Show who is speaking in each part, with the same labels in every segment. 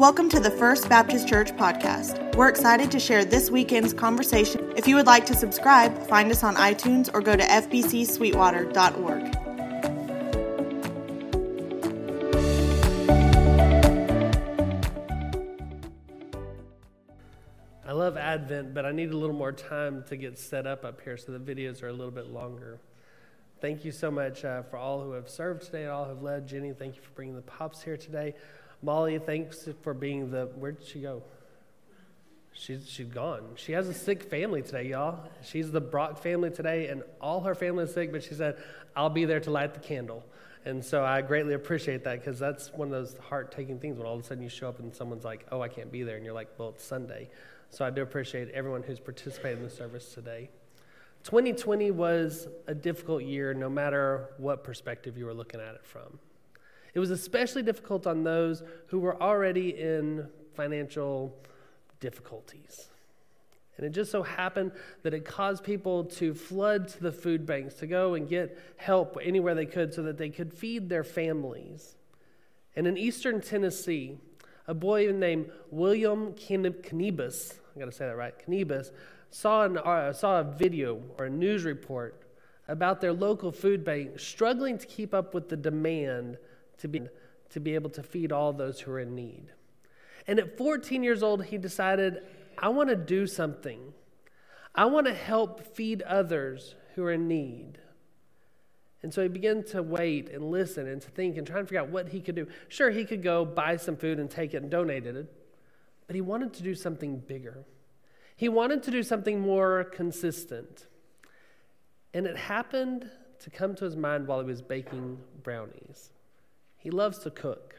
Speaker 1: Welcome to the First Baptist Church podcast. We're excited to share this weekend's conversation. If you would like to subscribe, find us on iTunes or go to fbcsweetwater.org.
Speaker 2: I love Advent, but I need a little more time to get set up up here, so the videos are a little bit longer. Thank you so much uh, for all who have served today, all who have led. Jenny, thank you for bringing the pops here today. Molly, thanks for being the. Where did she go? She's, she's gone. She has a sick family today, y'all. She's the Brock family today, and all her family is sick, but she said, I'll be there to light the candle. And so I greatly appreciate that because that's one of those heart taking things when all of a sudden you show up and someone's like, oh, I can't be there. And you're like, well, it's Sunday. So I do appreciate everyone who's participated in the service today. 2020 was a difficult year no matter what perspective you were looking at it from. It was especially difficult on those who were already in financial difficulties. And it just so happened that it caused people to flood to the food banks to go and get help anywhere they could so that they could feed their families. And in eastern Tennessee, a boy named William Canibus, I gotta say that right, Canibus, saw, uh, saw a video or a news report about their local food bank struggling to keep up with the demand to be, to be able to feed all those who are in need. And at 14 years old, he decided, I want to do something. I want to help feed others who are in need. And so he began to wait and listen and to think and try and figure out what he could do. Sure, he could go buy some food and take it and donate it, but he wanted to do something bigger. He wanted to do something more consistent. And it happened to come to his mind while he was baking brownies. He loves to cook.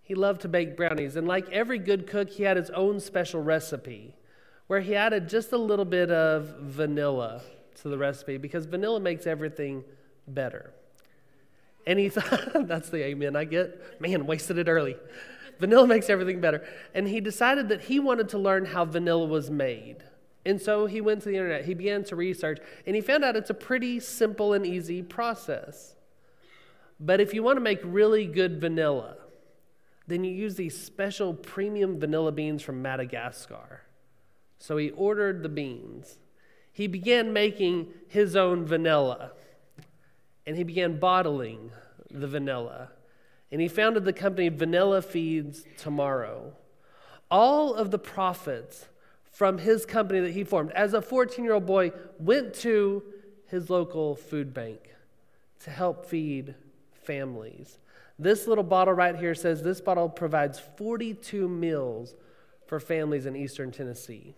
Speaker 2: He loved to bake brownies. And like every good cook, he had his own special recipe where he added just a little bit of vanilla to the recipe because vanilla makes everything better. And he thought, that's the amen I get. Man, wasted it early. Vanilla makes everything better. And he decided that he wanted to learn how vanilla was made. And so he went to the internet. He began to research, and he found out it's a pretty simple and easy process. But if you want to make really good vanilla, then you use these special premium vanilla beans from Madagascar. So he ordered the beans. He began making his own vanilla. And he began bottling the vanilla. And he founded the company Vanilla Feeds Tomorrow. All of the profits from his company that he formed as a 14 year old boy went to his local food bank to help feed families. This little bottle right here says this bottle provides 42 meals for families in eastern Tennessee.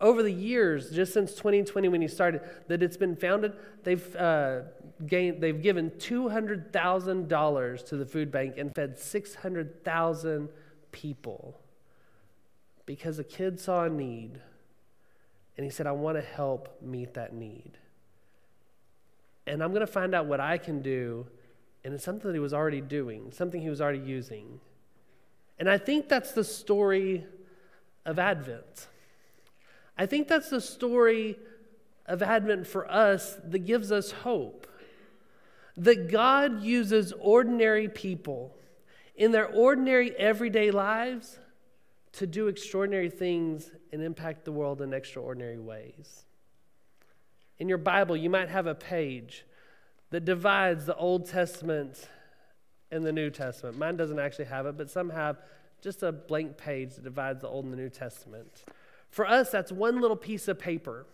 Speaker 2: Over the years, just since 2020 when you started, that it's been founded, they've, uh, gained, they've given $200,000 to the food bank and fed 600,000 people because a kid saw a need and he said, I want to help meet that need. And I'm going to find out what I can do and it's something that he was already doing, something he was already using. And I think that's the story of Advent. I think that's the story of Advent for us that gives us hope. That God uses ordinary people in their ordinary everyday lives to do extraordinary things and impact the world in extraordinary ways. In your Bible, you might have a page that divides the Old Testament and the New Testament. Mine doesn't actually have it, but some have just a blank page that divides the Old and the New Testament. For us, that's one little piece of paper.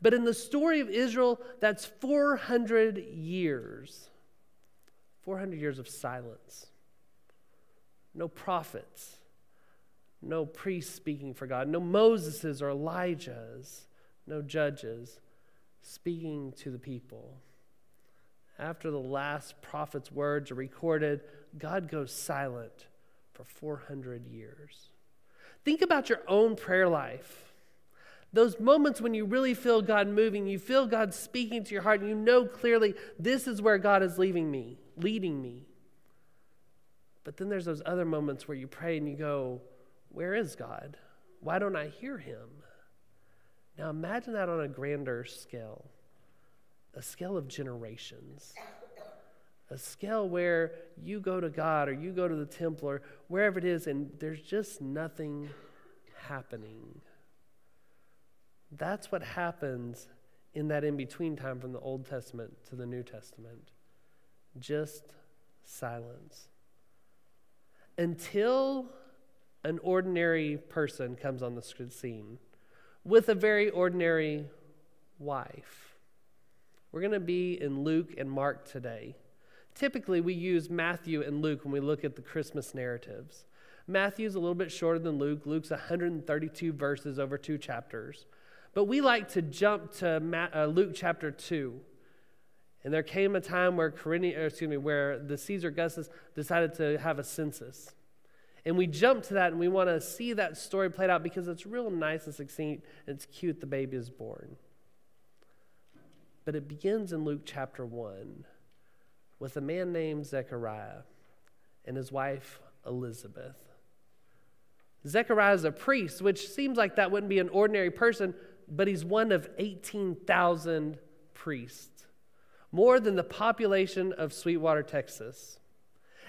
Speaker 2: But in the story of Israel, that's 400 years. 400 years of silence. No prophets. No priests speaking for God. No Moseses or Elijahs. No judges speaking to the people after the last prophet's words are recorded, God goes silent for 400 years. Think about your own prayer life. Those moments when you really feel God moving, you feel God speaking to your heart, and you know clearly this is where God is leaving me, leading me. But then there's those other moments where you pray and you go, Where is God? Why don't I hear him? Now imagine that on a grander scale a scale of generations, a scale where you go to God or you go to the temple or wherever it is and there's just nothing happening. That's what happens in that in between time from the Old Testament to the New Testament. Just silence. Until an ordinary person comes on the scene with a very ordinary wife. We're going to be in Luke and Mark today. Typically, we use Matthew and Luke when we look at the Christmas narratives. Matthew's a little bit shorter than Luke. Luke's 132 verses over two chapters. But we like to jump to uh, Luke chapter 2. And there came a time where, excuse me, where the Caesar Augustus decided to have a census. And we jump to that and we want to see that story played out because it's real nice and succinct and it's cute the baby is born. But it begins in Luke chapter 1 with a man named Zechariah and his wife Elizabeth. Zechariah is a priest, which seems like that wouldn't be an ordinary person, but he's one of 18,000 priests, more than the population of Sweetwater, Texas.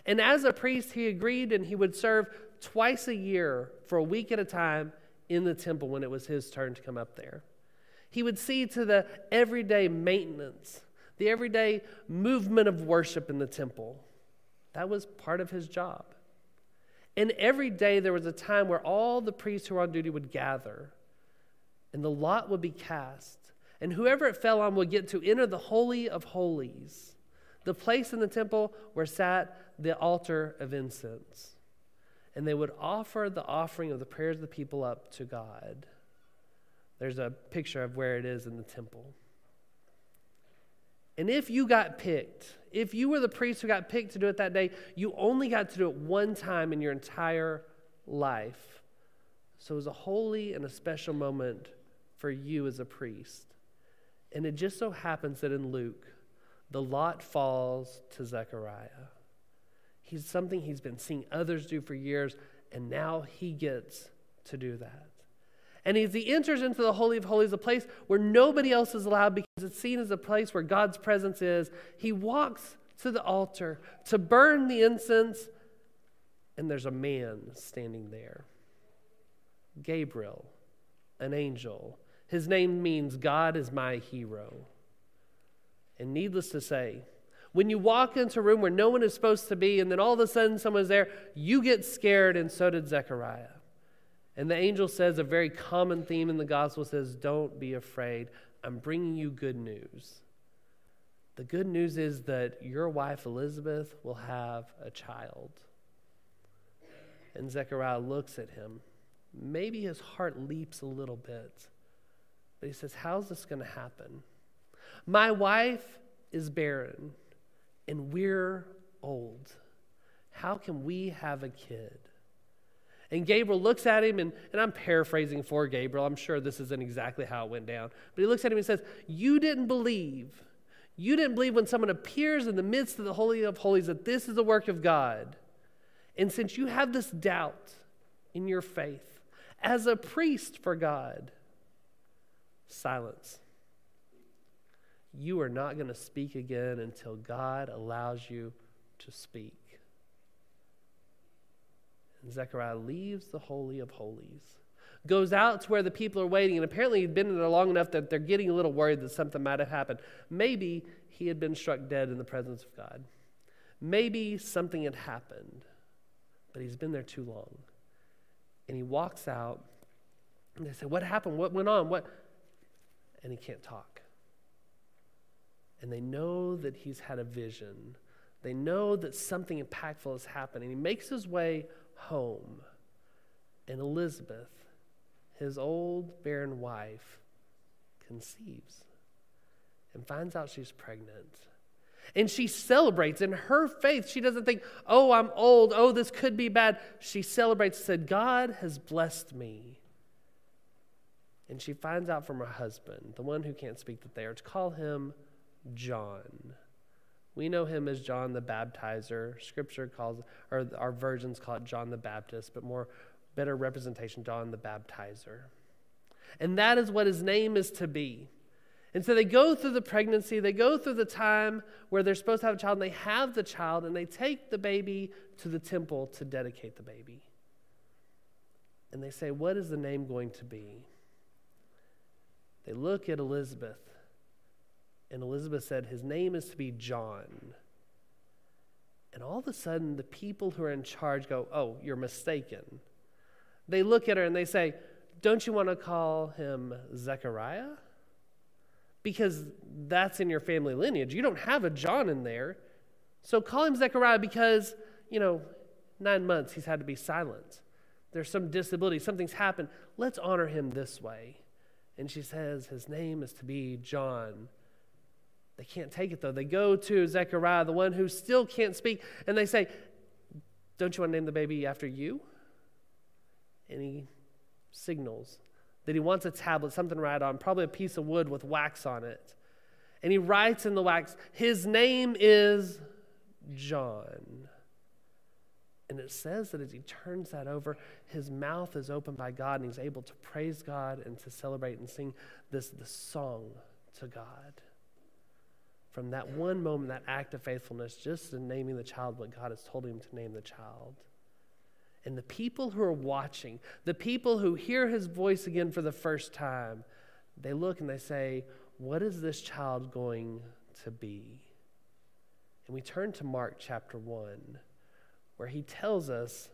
Speaker 2: And as a priest, he agreed and he would serve twice a year for a week at a time in the temple when it was his turn to come up there. He would see to the everyday maintenance the everyday movement of worship in the temple. That was part of his job. And every day there was a time where all the priests who were on duty would gather, and the lot would be cast. And whoever it fell on would get to enter the Holy of Holies, the place in the temple where sat the altar of incense. And they would offer the offering of the prayers of the people up to God. There's a picture of where it is in the temple. And if you got picked, if you were the priest who got picked to do it that day, you only got to do it one time in your entire life. So it was a holy and a special moment for you as a priest. And it just so happens that in Luke, the lot falls to Zechariah. He's something he's been seeing others do for years, and now he gets to do that. And as he enters into the Holy of Holies, a place where nobody else is allowed because it's seen as a place where God's presence is, he walks to the altar to burn the incense, and there's a man standing there Gabriel, an angel. His name means God is my hero. And needless to say, when you walk into a room where no one is supposed to be, and then all of a sudden someone's there, you get scared, and so did Zechariah. And the angel says a very common theme in the gospel says, Don't be afraid. I'm bringing you good news. The good news is that your wife Elizabeth will have a child. And Zechariah looks at him. Maybe his heart leaps a little bit. But he says, How's this going to happen? My wife is barren, and we're old. How can we have a kid? And Gabriel looks at him, and, and I'm paraphrasing for Gabriel. I'm sure this isn't exactly how it went down. But he looks at him and says, You didn't believe. You didn't believe when someone appears in the midst of the Holy of Holies that this is the work of God. And since you have this doubt in your faith, as a priest for God, silence. You are not going to speak again until God allows you to speak. Zechariah leaves the Holy of Holies, goes out to where the people are waiting, and apparently he'd been there long enough that they're getting a little worried that something might have happened. Maybe he had been struck dead in the presence of God. Maybe something had happened, but he's been there too long. And he walks out, and they say, What happened? What went on? What? And he can't talk. And they know that he's had a vision. They know that something impactful has happened. And he makes his way home. And Elizabeth, his old barren wife, conceives and finds out she's pregnant. And she celebrates in her faith. She doesn't think, oh, I'm old. Oh, this could be bad. She celebrates, said, God has blessed me. And she finds out from her husband, the one who can't speak, that they are to call him John. We know him as John the Baptizer. Scripture calls, or our versions call it John the Baptist, but more better representation, John the Baptizer. And that is what his name is to be. And so they go through the pregnancy, they go through the time where they're supposed to have a child, and they have the child, and they take the baby to the temple to dedicate the baby. And they say, What is the name going to be? They look at Elizabeth, and Elizabeth said, His name is to be John. And all of a sudden, the people who are in charge go, Oh, you're mistaken. They look at her and they say, Don't you want to call him Zechariah? because that's in your family lineage. You don't have a John in there. So call him Zechariah because, you know, nine months he's had to be silent. There's some disability, something's happened. Let's honor him this way. And she says, His name is to be John. They can't take it though. They go to Zechariah, the one who still can't speak, and they say, Don't you want to name the baby after you? And he signals that he wants a tablet, something to write on, probably a piece of wood with wax on it. And he writes in the wax, His name is John. And it says that as he turns that over, his mouth is opened by God and he's able to praise God and to celebrate and sing this, this song to God. From that one moment, that act of faithfulness, just in naming the child what God has told him to name the child. And the people who are watching, the people who hear his voice again for the first time, they look and they say, What is this child going to be? And we turn to Mark chapter 1, where he tells us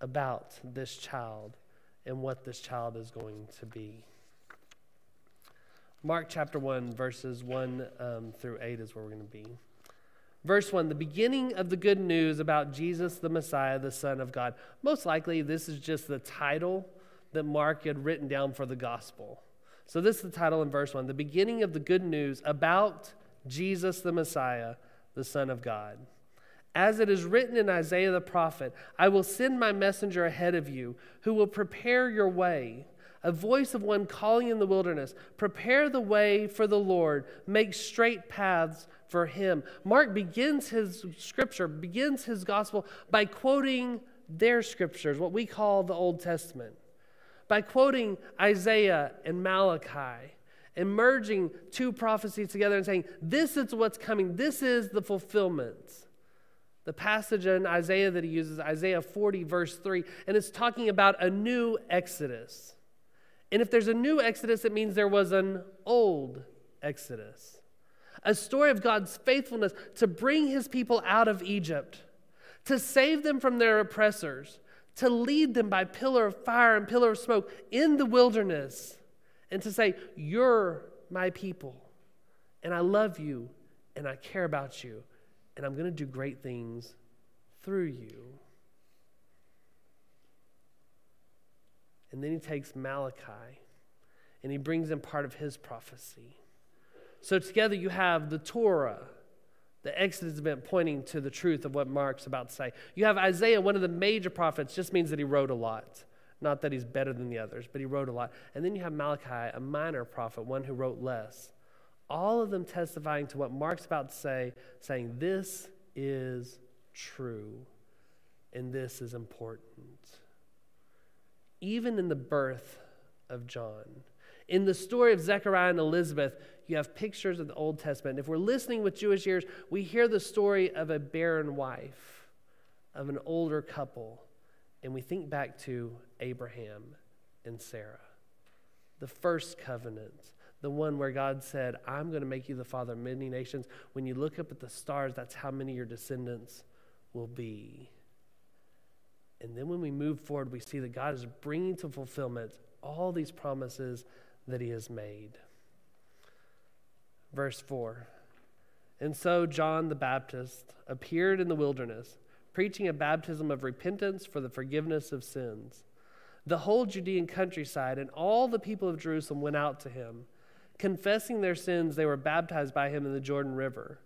Speaker 2: about this child and what this child is going to be. Mark chapter 1, verses 1 um, through 8 is where we're going to be. Verse 1, the beginning of the good news about Jesus the Messiah, the Son of God. Most likely, this is just the title that Mark had written down for the gospel. So, this is the title in verse 1 the beginning of the good news about Jesus the Messiah, the Son of God. As it is written in Isaiah the prophet, I will send my messenger ahead of you who will prepare your way a voice of one calling in the wilderness, prepare the way for the Lord, make straight paths for him. Mark begins his scripture, begins his gospel by quoting their scriptures, what we call the Old Testament, by quoting Isaiah and Malachi and merging two prophecies together and saying, This is what's coming, this is the fulfillment. The passage in Isaiah that he uses, Isaiah 40, verse 3, and it's talking about a new Exodus. And if there's a new Exodus, it means there was an old Exodus a story of God's faithfulness to bring his people out of Egypt, to save them from their oppressors, to lead them by pillar of fire and pillar of smoke in the wilderness, and to say, You're my people, and I love you, and I care about you, and I'm going to do great things through you. And then he takes Malachi and he brings in part of his prophecy. So together you have the Torah, the Exodus event pointing to the truth of what Mark's about to say. You have Isaiah, one of the major prophets, just means that he wrote a lot. Not that he's better than the others, but he wrote a lot. And then you have Malachi, a minor prophet, one who wrote less. All of them testifying to what Mark's about to say, saying, This is true and this is important. Even in the birth of John, in the story of Zechariah and Elizabeth, you have pictures of the Old Testament. If we're listening with Jewish ears, we hear the story of a barren wife, of an older couple, and we think back to Abraham and Sarah, the first covenant, the one where God said, I'm going to make you the father of many nations. When you look up at the stars, that's how many your descendants will be. And then when we move forward, we see that God is bringing to fulfillment all these promises that he has made. Verse 4 And so John the Baptist appeared in the wilderness, preaching a baptism of repentance for the forgiveness of sins. The whole Judean countryside and all the people of Jerusalem went out to him. Confessing their sins, they were baptized by him in the Jordan River.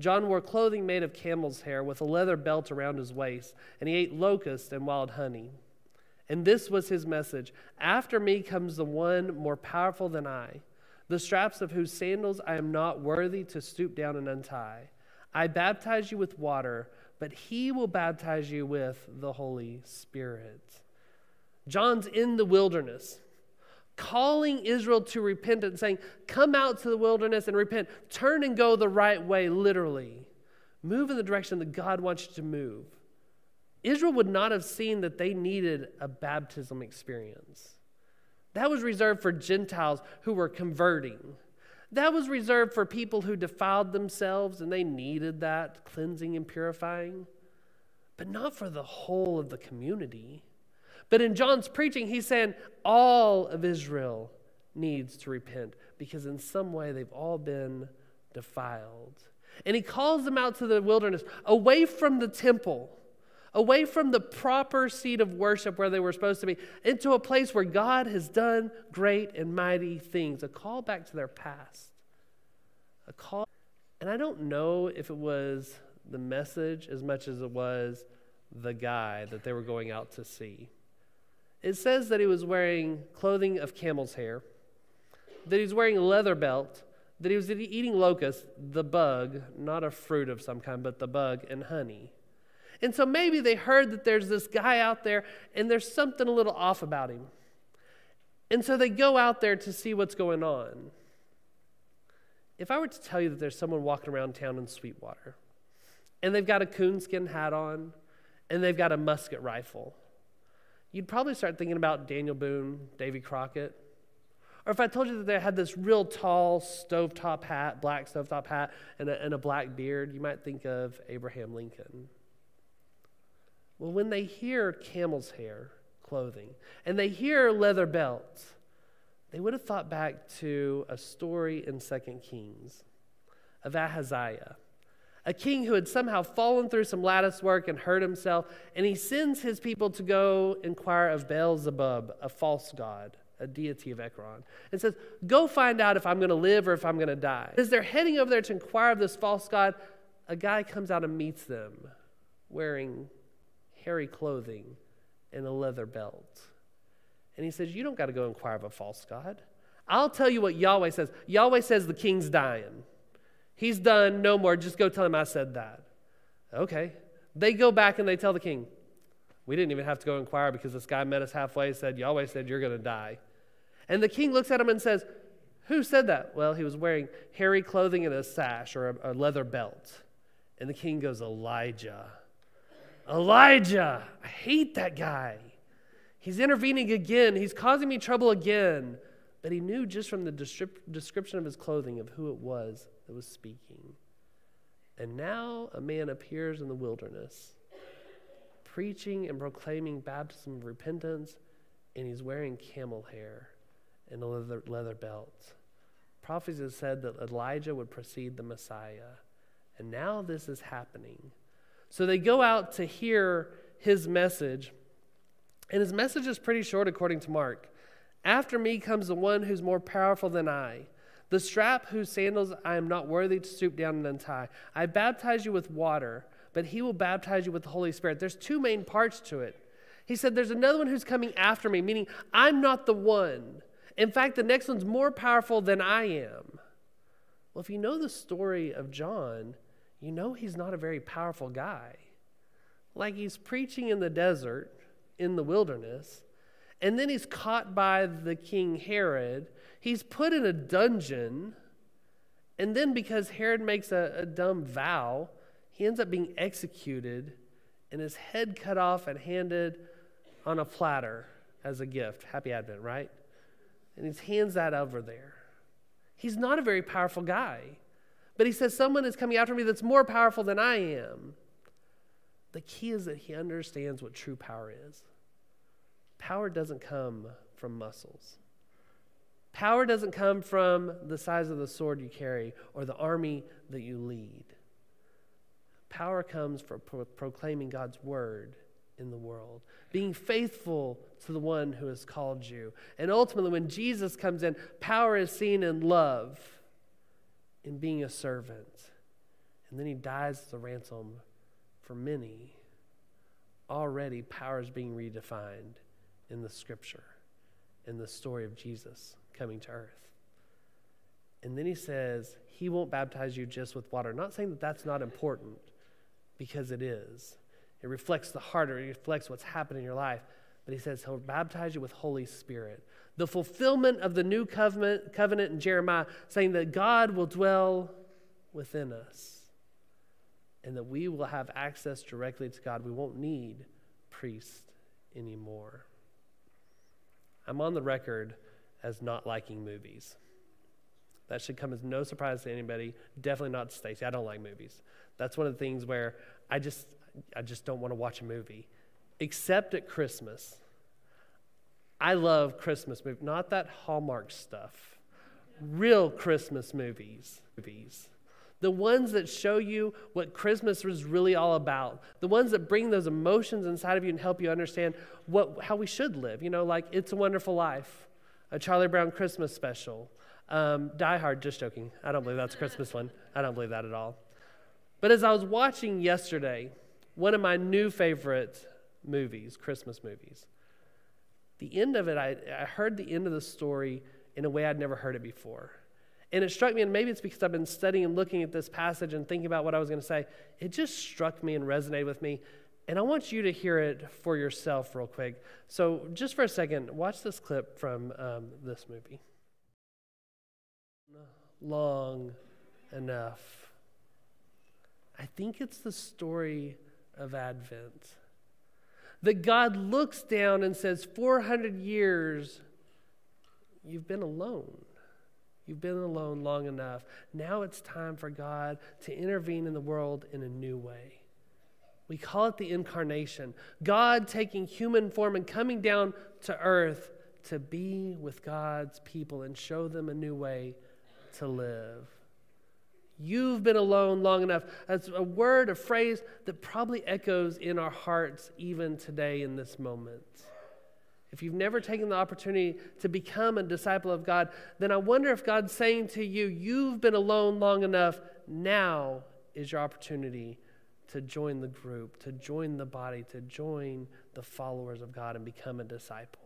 Speaker 2: John wore clothing made of camel's hair with a leather belt around his waist, and he ate locusts and wild honey. And this was his message After me comes the one more powerful than I, the straps of whose sandals I am not worthy to stoop down and untie. I baptize you with water, but he will baptize you with the Holy Spirit. John's in the wilderness, calling Israel to repentance, saying, Come out to the wilderness and repent. Turn and go the right way, literally. Move in the direction that God wants you to move. Israel would not have seen that they needed a baptism experience. That was reserved for Gentiles who were converting. That was reserved for people who defiled themselves and they needed that cleansing and purifying, but not for the whole of the community. But in John's preaching, he's saying all of Israel needs to repent because in some way they've all been defiled. And he calls them out to the wilderness, away from the temple, away from the proper seat of worship where they were supposed to be, into a place where God has done great and mighty things. A call back to their past. A call. And I don't know if it was the message as much as it was the guy that they were going out to see. It says that he was wearing clothing of camel's hair, that he was wearing a leather belt, that he was eating locusts, the bug, not a fruit of some kind, but the bug, and honey. And so maybe they heard that there's this guy out there and there's something a little off about him. And so they go out there to see what's going on. If I were to tell you that there's someone walking around town in Sweetwater and they've got a coonskin hat on and they've got a musket rifle, you'd probably start thinking about Daniel Boone, Davy Crockett. Or if I told you that they had this real tall stovetop hat, black stovetop hat, and a, and a black beard, you might think of Abraham Lincoln. Well, when they hear camel's hair clothing and they hear leather belts, they would have thought back to a story in 2 Kings of Ahaziah a king who had somehow fallen through some lattice work and hurt himself, and he sends his people to go inquire of Beelzebub, a false god, a deity of Ekron, and says, Go find out if I'm going to live or if I'm going to die. As they're heading over there to inquire of this false god, a guy comes out and meets them wearing hairy clothing and a leather belt. And he says, You don't got to go inquire of a false god. I'll tell you what Yahweh says. Yahweh says the king's dying. He's done, no more. Just go tell him I said that. Okay. They go back and they tell the king, We didn't even have to go inquire because this guy met us halfway, said, Yahweh said, You're going to die. And the king looks at him and says, Who said that? Well, he was wearing hairy clothing and a sash or a, a leather belt. And the king goes, Elijah. Elijah. I hate that guy. He's intervening again. He's causing me trouble again. But he knew just from the description of his clothing of who it was that was speaking. And now a man appears in the wilderness, preaching and proclaiming baptism of repentance, and he's wearing camel hair and a leather, leather belt. Prophecies have said that Elijah would precede the Messiah. And now this is happening. So they go out to hear his message. And his message is pretty short, according to Mark. After me comes the one who's more powerful than I the strap whose sandals I am not worthy to stoop down and untie. I baptize you with water, but he will baptize you with the Holy Spirit. There's two main parts to it. He said, There's another one who's coming after me, meaning I'm not the one. In fact, the next one's more powerful than I am. Well, if you know the story of John, you know he's not a very powerful guy. Like he's preaching in the desert, in the wilderness, and then he's caught by the king Herod He's put in a dungeon, and then because Herod makes a, a dumb vow, he ends up being executed and his head cut off and handed on a platter as a gift. Happy Advent, right? And he hands that over there. He's not a very powerful guy, but he says, Someone is coming after me that's more powerful than I am. The key is that he understands what true power is. Power doesn't come from muscles. Power doesn't come from the size of the sword you carry or the army that you lead. Power comes from pro- proclaiming God's word in the world, being faithful to the one who has called you. And ultimately, when Jesus comes in, power is seen in love, in being a servant. And then he dies as a ransom for many. Already, power is being redefined in the scripture, in the story of Jesus coming to earth. And then he says, He won't baptize you just with water. Not saying that that's not important, because it is. It reflects the heart, it reflects what's happened in your life. But he says he'll baptize you with Holy Spirit. The fulfillment of the new covenant, covenant in Jeremiah, saying that God will dwell within us and that we will have access directly to God. We won't need priests anymore. I'm on the record as not liking movies. That should come as no surprise to anybody. Definitely not to Stacy. I don't like movies. That's one of the things where I just I just don't want to watch a movie, except at Christmas. I love Christmas movies, not that Hallmark stuff. Real Christmas movies. Movies. The ones that show you what Christmas was really all about. The ones that bring those emotions inside of you and help you understand what, how we should live. You know, like It's a Wonderful Life, a Charlie Brown Christmas special, um, Die Hard, just joking. I don't believe that's a Christmas one. I don't believe that at all. But as I was watching yesterday, one of my new favorite movies, Christmas movies, the end of it, I, I heard the end of the story in a way I'd never heard it before. And it struck me, and maybe it's because I've been studying and looking at this passage and thinking about what I was going to say. It just struck me and resonated with me. And I want you to hear it for yourself, real quick. So, just for a second, watch this clip from um, this movie long enough. I think it's the story of Advent. That God looks down and says, 400 years, you've been alone. You've been alone long enough. Now it's time for God to intervene in the world in a new way. We call it the incarnation. God taking human form and coming down to earth to be with God's people and show them a new way to live. You've been alone long enough. That's a word, a phrase that probably echoes in our hearts even today in this moment. If you've never taken the opportunity to become a disciple of God, then I wonder if God's saying to you, You've been alone long enough. Now is your opportunity to join the group, to join the body, to join the followers of God and become a disciple.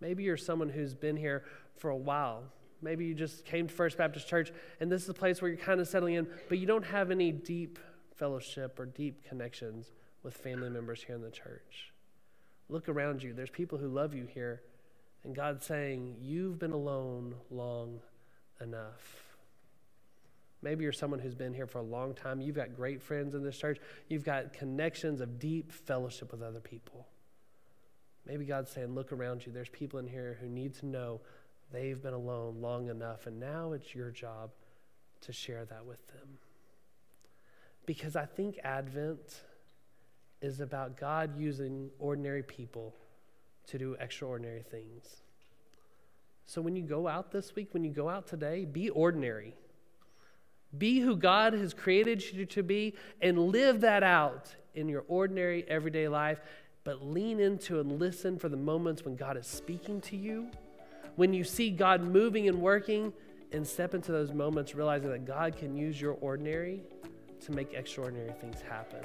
Speaker 2: Maybe you're someone who's been here for a while. Maybe you just came to First Baptist Church and this is a place where you're kind of settling in, but you don't have any deep fellowship or deep connections with family members here in the church. Look around you. There's people who love you here, and God's saying, You've been alone long enough. Maybe you're someone who's been here for a long time. You've got great friends in this church. You've got connections of deep fellowship with other people. Maybe God's saying, Look around you. There's people in here who need to know They've been alone long enough, and now it's your job to share that with them. Because I think Advent is about God using ordinary people to do extraordinary things. So when you go out this week, when you go out today, be ordinary. Be who God has created you to be and live that out in your ordinary everyday life, but lean into and listen for the moments when God is speaking to you when you see God moving and working, and step into those moments realizing that God can use your ordinary to make extraordinary things happen.